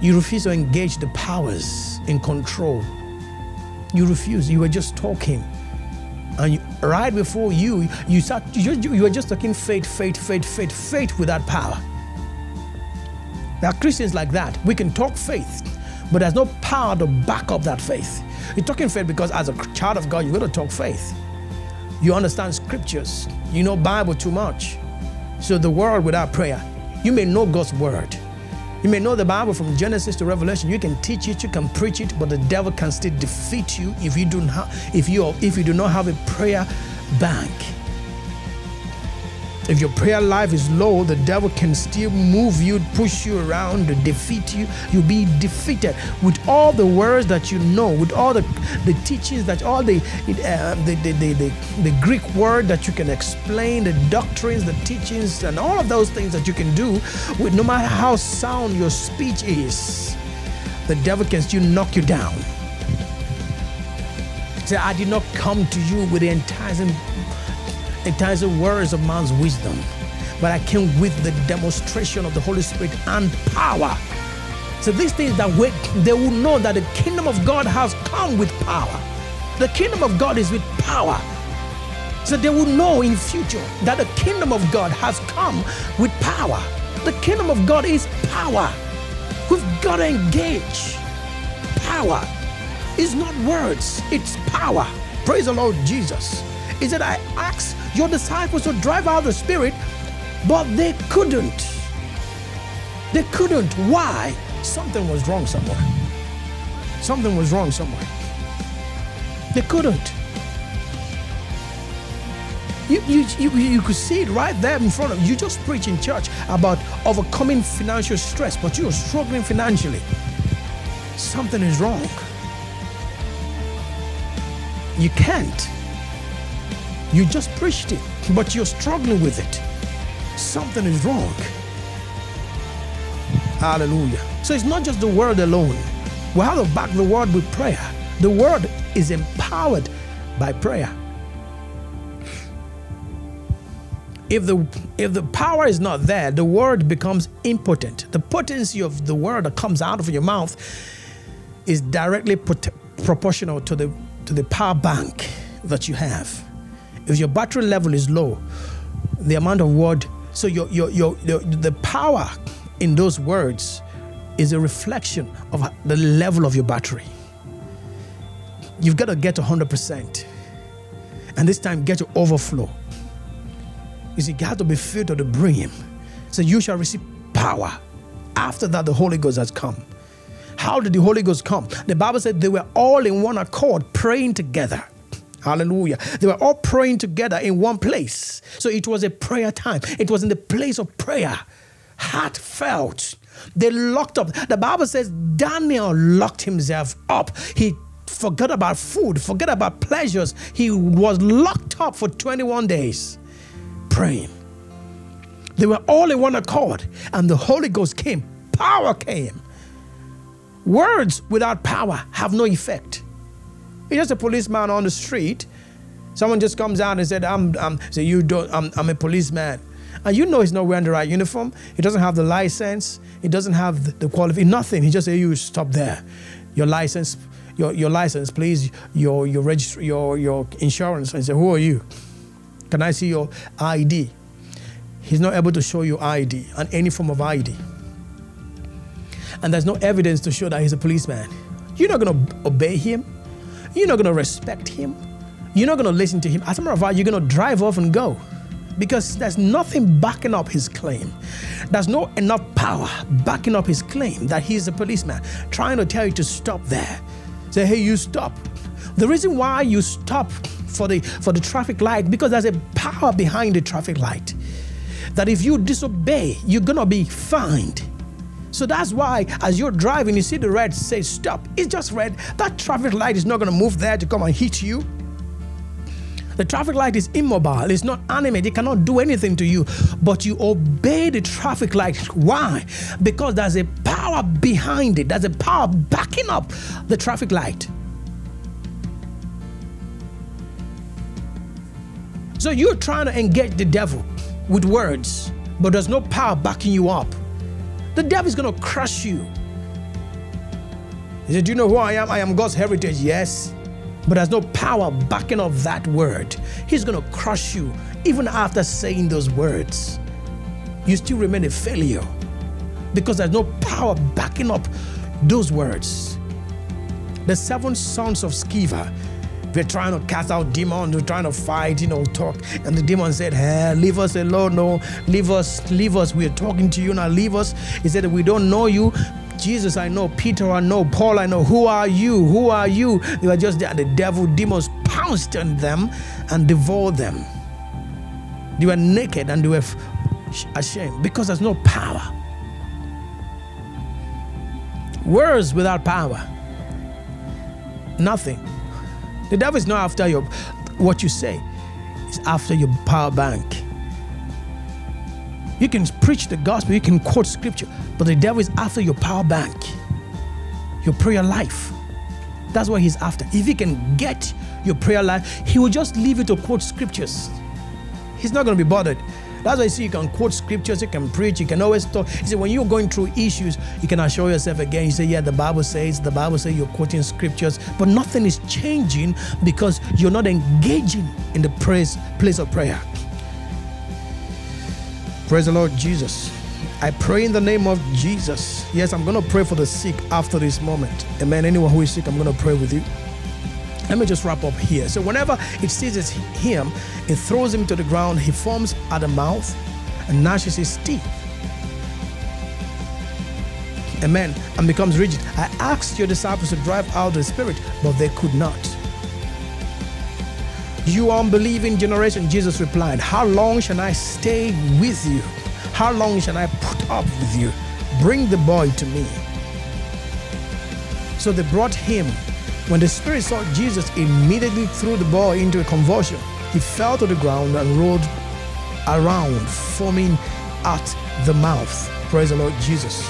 You refuse to engage the powers in control. You refuse. You were just talking and right before you, you start you, you are just talking faith, faith, faith, faith, faith without power. There are Christians like that. We can talk faith, but there's no power to back up that faith. You're talking faith because as a child of God, you're going to talk faith. You understand scriptures. You know Bible too much. So the world without prayer, you may know God's word. You may know the Bible from Genesis to Revelation. You can teach it, you can preach it, but the devil can still defeat you if you do not if you if you do not have a prayer bank. If your prayer life is low, the devil can still move you, push you around, defeat you. You'll be defeated with all the words that you know, with all the, the teachings that all the, uh, the, the, the, the, the Greek word that you can explain, the doctrines, the teachings, and all of those things that you can do with no matter how sound your speech is, the devil can still knock you down. Say, I did not come to you with enticing it has the words of man's wisdom, but I came with the demonstration of the Holy Spirit and power. So these things that wait, they will know that the kingdom of God has come with power. The kingdom of God is with power. So they will know in future that the kingdom of God has come with power. The kingdom of God is power. We've got to engage. Power is not words, it's power. Praise the Lord Jesus. He said, I asked your disciples to drive out the spirit, but they couldn't. They couldn't. Why? Something was wrong somewhere. Something was wrong somewhere. They couldn't. You, you, you, you could see it right there in front of you. You just preach in church about overcoming financial stress, but you're struggling financially. Something is wrong. You can't. You just preached it, but you're struggling with it. Something is wrong. Hallelujah. So it's not just the word alone. We have to back the word with prayer. The word is empowered by prayer. If the if the power is not there, the word becomes impotent. The potency of the word that comes out of your mouth is directly proportional to the to the power bank that you have. If your battery level is low, the amount of word so your your your, your the power in those words is a reflection of the level of your battery. You've got to get to 100%. And this time, get to overflow. You see, you have to be filled to the brim. So you shall receive power. After that, the Holy Ghost has come. How did the Holy Ghost come? The Bible said they were all in one accord praying together. Hallelujah. They were all praying together in one place. So it was a prayer time. It was in the place of prayer, heartfelt. They locked up. The Bible says Daniel locked himself up. He forgot about food, forget about pleasures. He was locked up for 21 days praying. They were all in one accord, and the Holy Ghost came. Power came. Words without power have no effect. It's just a policeman on the street. Someone just comes out and said, "I'm, I'm." Say you don't. I'm, I'm a policeman, and you know he's not wearing the right uniform. He doesn't have the license. He doesn't have the, the qualification. Nothing. He just say, "You stop there. Your license, your, your license, please. Your your register, your your insurance." And say, "Who are you? Can I see your ID?" He's not able to show you ID and any form of ID, and there's no evidence to show that he's a policeman. You're not going to obey him. You're not going to respect him. You're not going to listen to him. As a matter of fact, you're going to drive off and go because there's nothing backing up his claim. There's no enough power backing up his claim that he's a policeman trying to tell you to stop there. Say, hey, you stop. The reason why you stop for the for the traffic light because there's a power behind the traffic light. That if you disobey, you're gonna be fined. So that's why, as you're driving, you see the red say stop. It's just red. That traffic light is not going to move there to come and hit you. The traffic light is immobile, it's not animate, it cannot do anything to you, but you obey the traffic light. Why? Because there's a power behind it, there's a power backing up the traffic light. So you're trying to engage the devil with words, but there's no power backing you up. The devil is going to crush you. He said, Do you know who I am? I am God's heritage. Yes. But there's no power backing up that word. He's going to crush you even after saying those words. You still remain a failure because there's no power backing up those words. The seven sons of Sceva, they're trying to cast out demons, We're trying to fight, you know, talk. And the demon said, Hey, leave us alone. No, leave us, leave us. We're talking to you now. Leave us. He said, We don't know you. Jesus, I know. Peter, I know. Paul, I know. Who are you? Who are you? They were just there. The devil, demons pounced on them and devoured them. They were naked and they were ashamed because there's no power. Words without power, nothing. The devil is not after your what you say, it's after your power bank. You can preach the gospel, you can quote scripture, but the devil is after your power bank, your prayer life. That's what he's after. If he can get your prayer life, he will just leave you to quote scriptures. He's not going to be bothered That's why you see you can quote scriptures, you can preach, you can always talk. You see, when you're going through issues, you can assure yourself again. You say, Yeah, the Bible says, the Bible says you're quoting scriptures, but nothing is changing because you're not engaging in the praise, place of prayer. Praise the Lord Jesus. I pray in the name of Jesus. Yes, I'm going to pray for the sick after this moment. Amen. Anyone who is sick, I'm going to pray with you. Let me just wrap up here. So, whenever it seizes him, it throws him to the ground. He forms at the mouth and gnashes his teeth. Amen. And becomes rigid. I asked your disciples to drive out the spirit, but they could not. You unbelieving generation, Jesus replied, How long shall I stay with you? How long shall I put up with you? Bring the boy to me. So they brought him when the spirit saw Jesus, immediately threw the boy into a convulsion. He fell to the ground and rolled around, foaming at the mouth. Praise the Lord Jesus.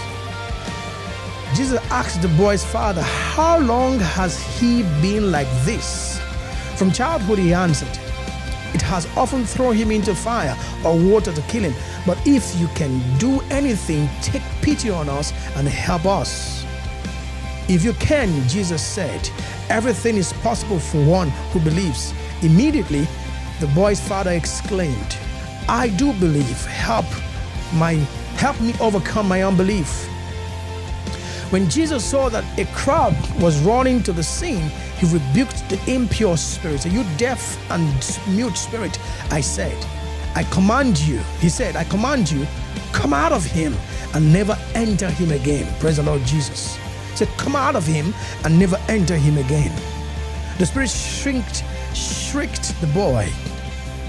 Jesus asked the boy's father, How long has he been like this? From childhood, he answered, It has often thrown him into fire or water to kill him. But if you can do anything, take pity on us and help us. If you can, Jesus said, everything is possible for one who believes. Immediately, the boy's father exclaimed, I do believe. Help my help me overcome my unbelief. When Jesus saw that a crowd was running to the scene, he rebuked the impure spirits. You deaf and mute spirit? I said, I command you, he said, I command you, come out of him and never enter him again. Praise the Lord Jesus said, Come out of him and never enter him again. The spirit shrieked, shrieked the boy,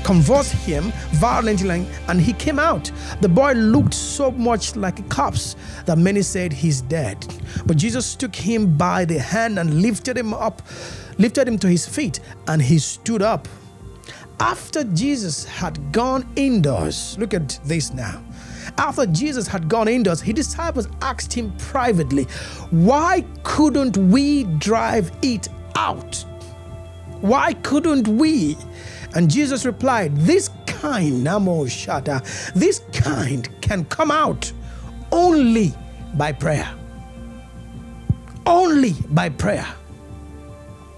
convulsed him violently, and he came out. The boy looked so much like a corpse that many said he's dead. But Jesus took him by the hand and lifted him up, lifted him to his feet, and he stood up. After Jesus had gone indoors, look at this now. After Jesus had gone indoors, his disciples asked him privately, Why couldn't we drive it out? Why couldn't we? And Jesus replied, This kind, Namo Shata, this kind can come out only by prayer. Only by prayer.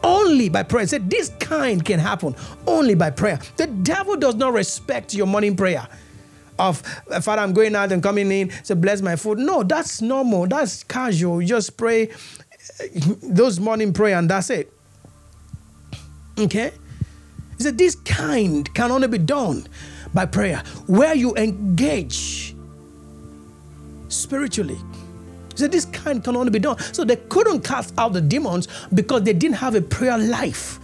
Only by prayer. Said, This kind can happen only by prayer. The devil does not respect your morning prayer of uh, Father, I'm going out and coming in, so bless my food. No, that's normal. That's casual. Just pray uh, those morning prayer and that's it. Okay? He said, This kind can only be done by prayer, where you engage spiritually. He said, This kind can only be done. So they couldn't cast out the demons because they didn't have a prayer life.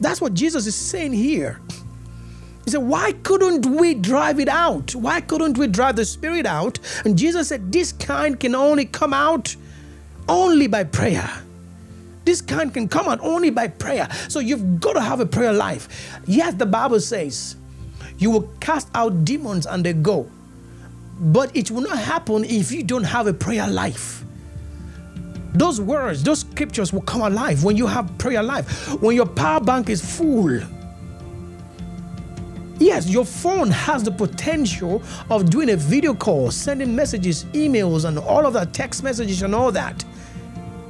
That's what Jesus is saying here. He said, Why couldn't we drive it out? Why couldn't we drive the spirit out? And Jesus said, This kind can only come out only by prayer. This kind can come out only by prayer. So you've got to have a prayer life. Yes, the Bible says you will cast out demons and they go. But it will not happen if you don't have a prayer life. Those words, those scriptures will come alive when you have prayer life. When your power bank is full, Yes, your phone has the potential of doing a video call, sending messages, emails, and all of that, text messages, and all that.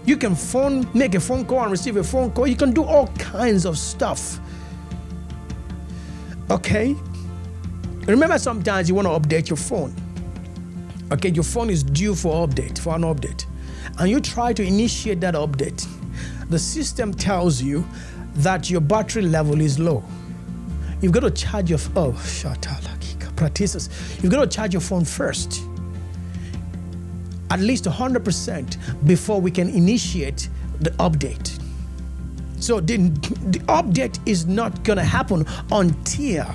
You can phone, make a phone call and receive a phone call. You can do all kinds of stuff. Okay? Remember, sometimes you want to update your phone. Okay, your phone is due for update, for an update. And you try to initiate that update. The system tells you that your battery level is low You've got to charge your oh practices. You've got to charge your phone first. At least 100% before we can initiate the update. So the, the update is not gonna happen until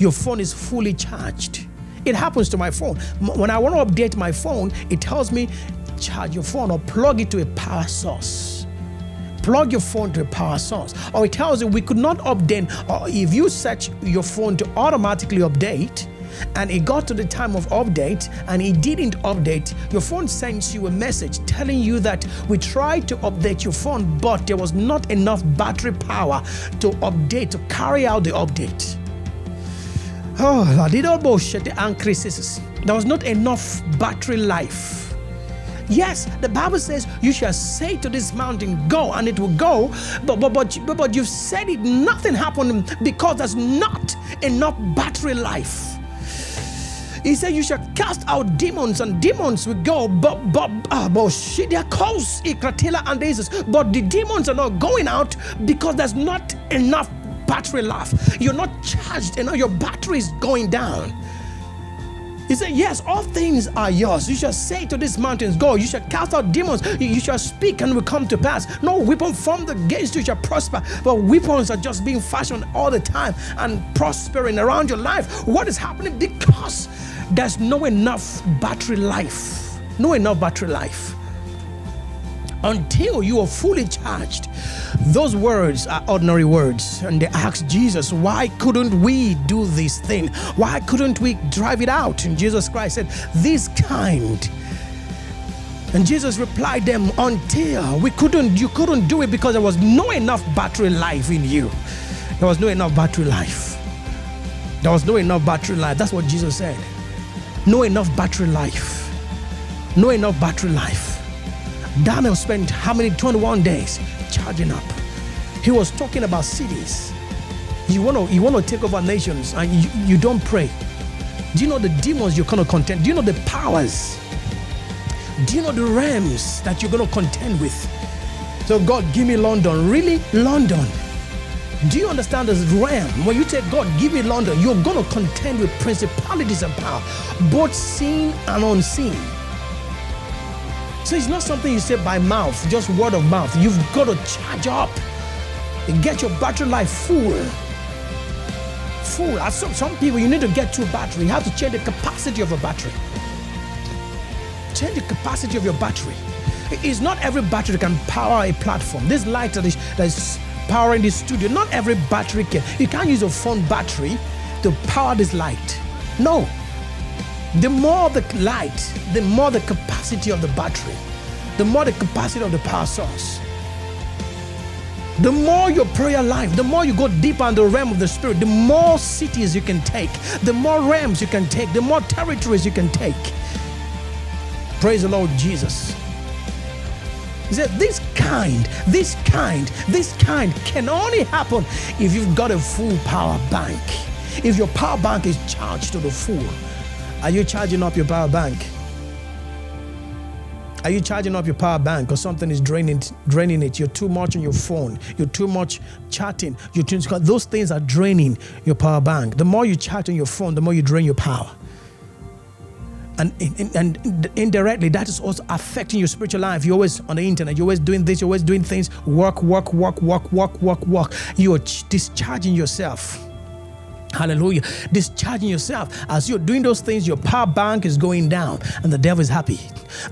your phone is fully charged. It happens to my phone. When I want to update my phone, it tells me charge your phone or plug it to a power source plug your phone to a power source. Or it tells you we could not update, or if you set your phone to automatically update, and it got to the time of update and it didn't update, your phone sends you a message telling you that we tried to update your phone, but there was not enough battery power to update, to carry out the update. Oh, I did all bullshit and cris. there was not enough battery life. Yes, the Bible says you shall say to this mountain, go, and it will go. But but but, but you've said it, nothing happened because there's not enough battery life. He said, You shall cast out demons, and demons will go. But but uh, but shit, they're Ikratila and Jesus. But the demons are not going out because there's not enough battery life. You're not charged enough, your battery is going down. He said, Yes, all things are yours. You shall say to these mountains, Go. You shall cast out demons. You shall speak and will come to pass. No weapon formed against you shall prosper. But weapons are just being fashioned all the time and prospering around your life. What is happening? Because there's no enough battery life. No enough battery life. Until you are fully charged. Those words are ordinary words. And they asked Jesus, Why couldn't we do this thing? Why couldn't we drive it out? And Jesus Christ said, This kind. And Jesus replied them, Until we couldn't, you couldn't do it because there was no enough battery life in you. There was no enough battery life. There was no enough battery life. That's what Jesus said no enough battery life. No enough battery life. Daniel spent how many 21 days charging up. He was talking about cities. You want to you want to take over nations and you, you don't pray. Do you know the demons you're going to contend? Do you know the powers? Do you know the realms that you're going to contend with? So God, give me London. Really, London? Do you understand this realm? When you say, God, give me London, you're going to contend with principalities and power, both seen and unseen. So it's not something you say by mouth, just word of mouth. You've got to charge up and get your battery life full. Full. As some, some people, you need to get to a battery. You have to change the capacity of a battery. Change the capacity of your battery. It's not every battery can power a platform. This light that is, that is powering this studio. Not every battery can. You can't use a phone battery to power this light. No. The more the light, the more the capacity of the battery, the more the capacity of the power source. The more your prayer life, the more you go deeper in the realm of the spirit, the more cities you can take, the more realms you can take, the more territories you can take. Praise the Lord Jesus. He said, This kind, this kind, this kind can only happen if you've got a full power bank. If your power bank is charged to the full. Are you charging up your power bank? Are you charging up your power bank or something is draining draining it? You're too much on your phone. You're too much chatting. You're too, those things are draining your power bank. The more you chat on your phone, the more you drain your power and, and, and indirectly that is also affecting your spiritual life you're always on the internet you're always doing this you're always doing things work work work work work work work you're discharging yourself Hallelujah. Discharging yourself. As you're doing those things, your power bank is going down, and the devil is happy.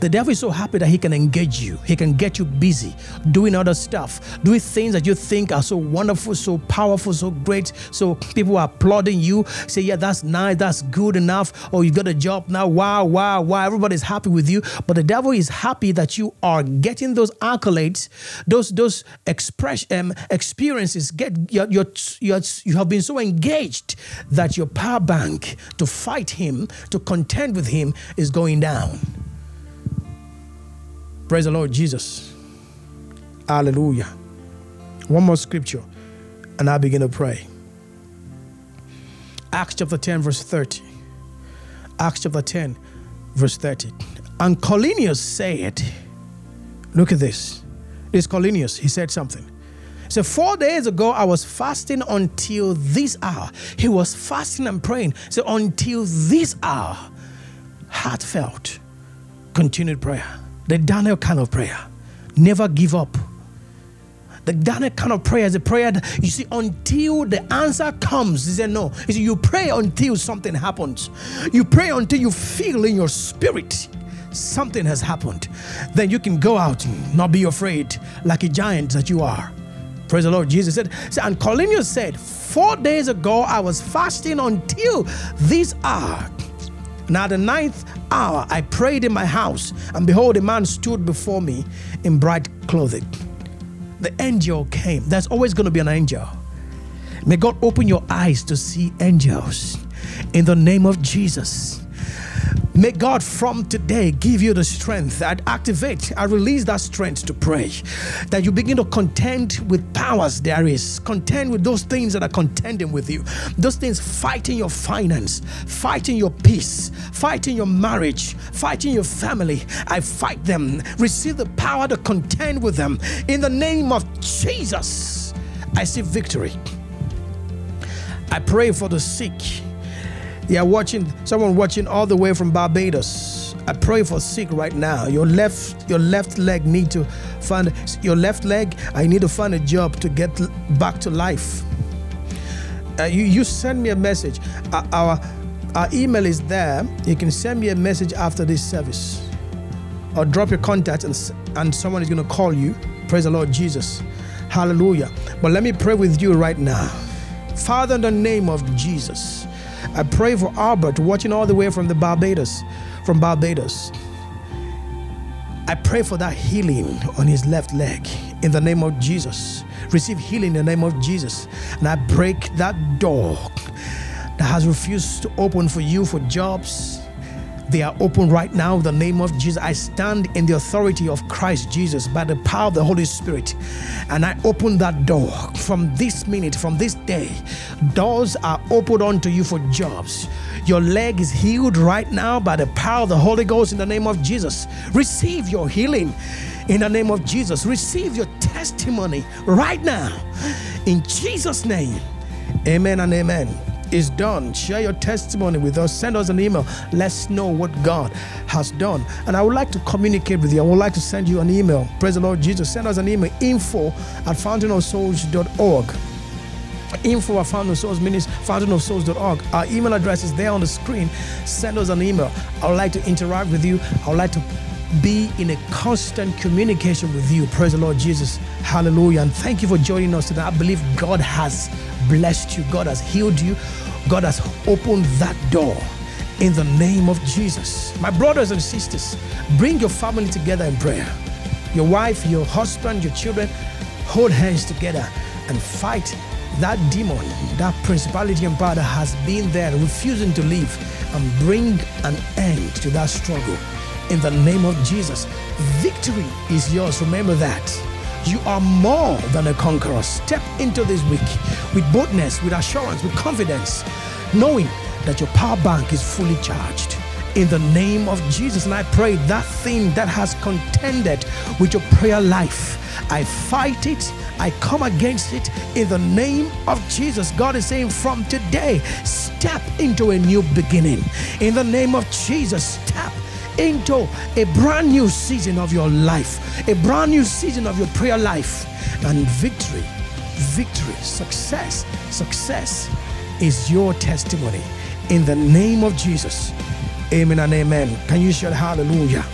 The devil is so happy that he can engage you, he can get you busy doing other stuff, doing things that you think are so wonderful, so powerful, so great. So people are applauding you, say, Yeah, that's nice, that's good enough. Oh, you've got a job now. Wow, wow, wow. Everybody's happy with you. But the devil is happy that you are getting those accolades, those those express um, experiences. Get you're, you're, you're, you have been so engaged that your power bank to fight him, to contend with him, is going down. Praise the Lord Jesus. Hallelujah. One more scripture, and I begin to pray. Acts chapter 10, verse 30. Acts chapter 10, verse 30. And Cornelius said, Look at this. This Cornelius, he said something. So four days ago, I was fasting until this hour. He was fasting and praying. So until this hour, heartfelt, continued prayer. The Daniel kind of prayer. Never give up. The Daniel kind of prayer is a prayer that you see until the answer comes. He said, No. You see, you pray until something happens. You pray until you feel in your spirit something has happened. Then you can go out and not be afraid like a giant that you are. Praise the Lord. Jesus said, and Cornelius said, Four days ago I was fasting until this hour. Now, the ninth hour, I prayed in my house, and behold, a man stood before me in bright clothing. The angel came. There's always going to be an angel. May God open your eyes to see angels. in the name of Jesus. May God from today give you the strength and activate and release that strength to pray. That you begin to contend with powers there is, contend with those things that are contending with you, those things fighting your finance, fighting your peace, fighting your marriage, fighting your family. I fight them. Receive the power to contend with them. In the name of Jesus, I see victory. I pray for the sick. You are watching someone watching all the way from Barbados. I pray for sick right now. Your left your left leg need to find your left leg. I need to find a job to get back to life. Uh, you you send me a message. Uh, our our email is there. You can send me a message after this service, or drop your contact and and someone is going to call you. Praise the Lord Jesus. Hallelujah. But let me pray with you right now. Father, in the name of Jesus. I pray for Albert watching all the way from the Barbados, from Barbados. I pray for that healing on his left leg in the name of Jesus. Receive healing in the name of Jesus. And I break that door that has refused to open for you for jobs, they are open right now in the name of Jesus. I stand in the authority of Christ Jesus by the power of the Holy Spirit. And I open that door from this minute, from this day. Doors are opened unto you for jobs. Your leg is healed right now by the power of the Holy Ghost in the name of Jesus. Receive your healing in the name of Jesus. Receive your testimony right now in Jesus' name. Amen and amen is done. Share your testimony with us. Send us an email. Let's know what God has done. And I would like to communicate with you. I would like to send you an email. Praise the Lord Jesus. Send us an email info at fountainofsouls.org info at fountainofsouls.org. Our email address is there on the screen. Send us an email. I would like to interact with you. I would like to be in a constant communication with you. Praise the Lord Jesus. Hallelujah. And thank you for joining us today. I believe God has blessed you, God has healed you, God has opened that door in the name of Jesus. My brothers and sisters, bring your family together in prayer. Your wife, your husband, your children, hold hands together and fight that demon, that principality and power that has been there refusing to leave and bring an end to that struggle in the name of Jesus. Victory is yours. Remember that. You are more than a conqueror. Step into this week with boldness, with assurance, with confidence, knowing that your power bank is fully charged. In the name of Jesus, and I pray that thing that has contended with your prayer life, I fight it, I come against it in the name of Jesus. God is saying, from today, step into a new beginning. In the name of Jesus, step into a brand new season of your life, a brand new season of your prayer life, and victory, victory, success, success is your testimony. In the name of Jesus. Amen and amen. Can you shout hallelujah?